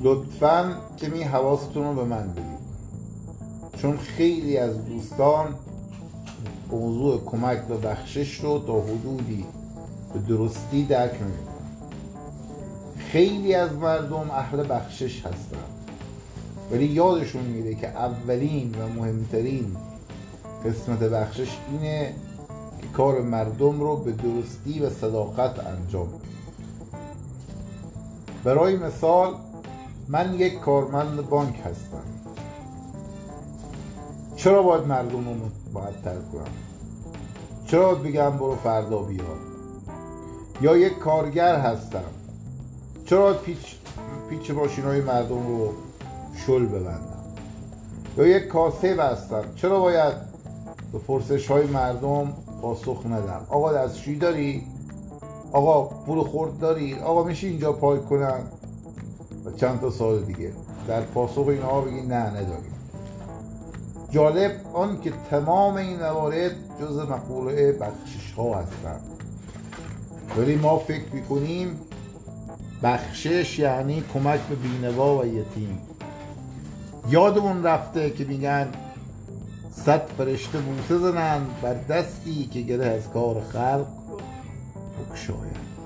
لطفا که می حواستون رو به من بدید. چون خیلی از دوستان موضوع کمک و بخشش رو تا حدودی به درستی درک نمی‌کنن خیلی از مردم اهل بخشش هستن. ولی یادشون میره که اولین و مهمترین قسمت بخشش اینه که کار مردم رو به درستی و صداقت انجام برای مثال من یک کارمند بانک هستم. چرا باید مردم رو معطل کنم؟ چرا بگم برو فردا بیا؟ یا یک کارگر هستم. چرا پیچ, پیچ ماشین های مردم رو شل ببندم؟ یا یک کاسب هستم. چرا باید به پرسش های مردم پاسخ ندم؟ آقا دستشویی داری؟ آقا پول خورد داری؟ آقا میشه اینجا پای کنم و چند تا سال دیگه. در پاسخ اینها بگی نه نداریم. جالب آن که تمام این موارد جز مقوله بخشش ها هستند. ولی ما فکر می‌کنیم بخشش یعنی کمک به بینوا و یتیم. یادمون رفته که میگن صد فرشته بوسه زنن بر دستی که گره از کار خلق بکشاید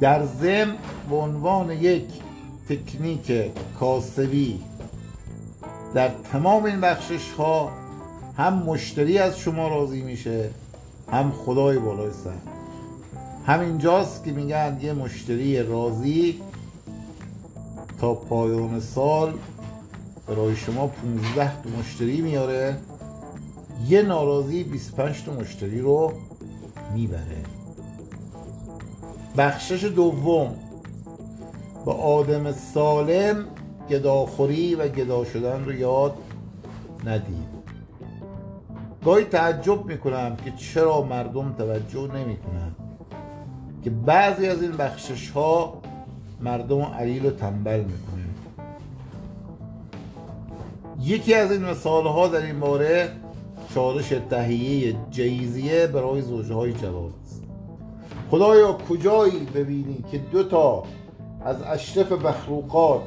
در زم به عنوان یک تکنیک کاسبی در تمام این بخشش ها هم مشتری از شما راضی میشه هم خدای بالای سر. همینجاست که میگن یه مشتری راضی تا پایان سال برای شما 15 تا مشتری میاره یه ناراضی 25 تا مشتری رو می‌بره. بخشش دوم. به آدم سالم گداخوری و گدا شدن رو یاد ندید. گاهی تعجب می‌کنم که چرا مردم توجه نمی‌کنن که بعضی از این بخشش ها مردم علیل و تنبل می‌کنه یکی از این مثال ها در این باره چالش تهیه جیزیه برای زوجه های جوان است. خدایا کجایی ببینی که دو تا از اشرف مخلوقات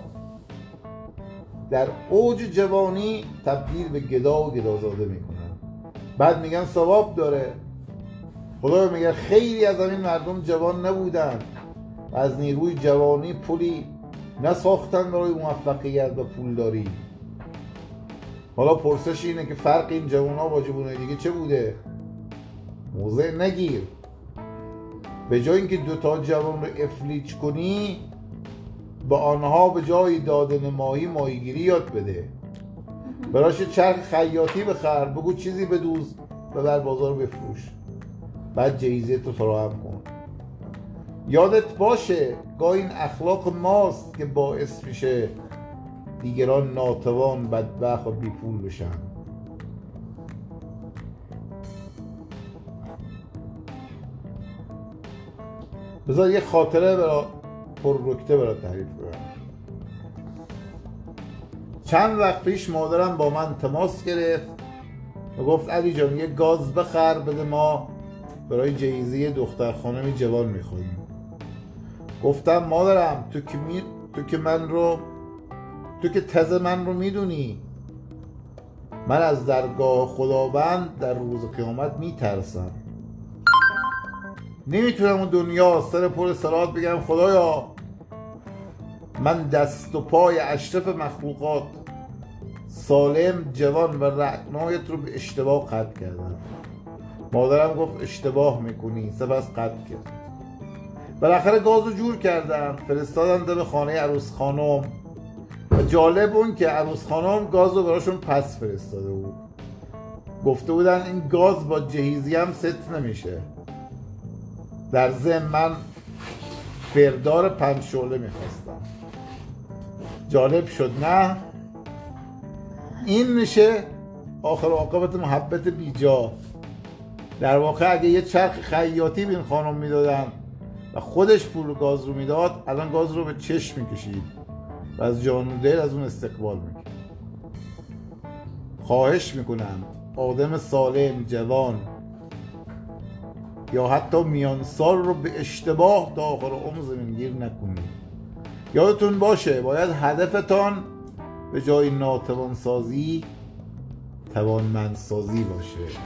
در اوج جوانی تبدیل به گدا و گدازاده می‌کنن؟ بعد میگن ثواب داره. خدا میگه خیلی از این مردم جوان نبودن و از نیروی جوانی پولی نساختن برای موفقیت و پولداری. حالا پرسش اینه که فرق این جوان ها با جوان دیگه چه بوده؟ موضع نگیر. به جای اینکه دوتا جوان رو افلیچ کنی به آنها به جای دادن ماهی ماهیگیری یاد بده. براش چرخ خیاطی بخر بگو چیزی بدوز ببر بازار بفروش. بعد جایزه تو فراهم کن. یادت باشه گاه این اخلاق ماست که باعث میشه دیگران ناتوان بدبخ و بیپول بشن. بذار یه خاطره برا پر رکته برات تعریف کنم. چند وقت پیش مادرم با من تماس گرفت و گفت علی جان یه گاز بخر بده ما برای جایزه دختر خانمی جوان میخواییم گفتم مادرم تو که, می... تو که من رو تو که تز من رو می‌دونی. من از درگاه خداوند در روز قیامت میترسم. نمی‌تونم اون دنیا سر پر سرات بگم خدایا. من دست و پای اشرف مخلوقات سالم جوان و رعنایت رو به اشتباه قطع کردم. مادرم گفت اشتباه می‌کنی سپس قطع کرد. بالاخره گاز رو جور کردن فرستادن به خانه عروس خانم. و جالب اون که عروس خانم گاز رو براشون پس فرستاده بود. گفته بودن این گاز با جهیزی هم ست نمیشه. در ضمن من فردار پنج شعله می‌خواستم. جالب شد نه؟ این میشه آخر عاقبت محبت بیجا. در واقع اگه یه چرخ خیاطی به این خانم می‌دادن و خودش پول گاز رو می‌داد الان گاز رو به چشم می‌کشید و از جان دل از اون استقبال می‌کرد خواهش می‌کنم آدم سالم جوان یا حتی میان سال رو به اشتباه تا آخر عمر زمین گیر نکنید یادتون باشه باید هدفتان به جای ناتوان سازی توانمند سازی باشه.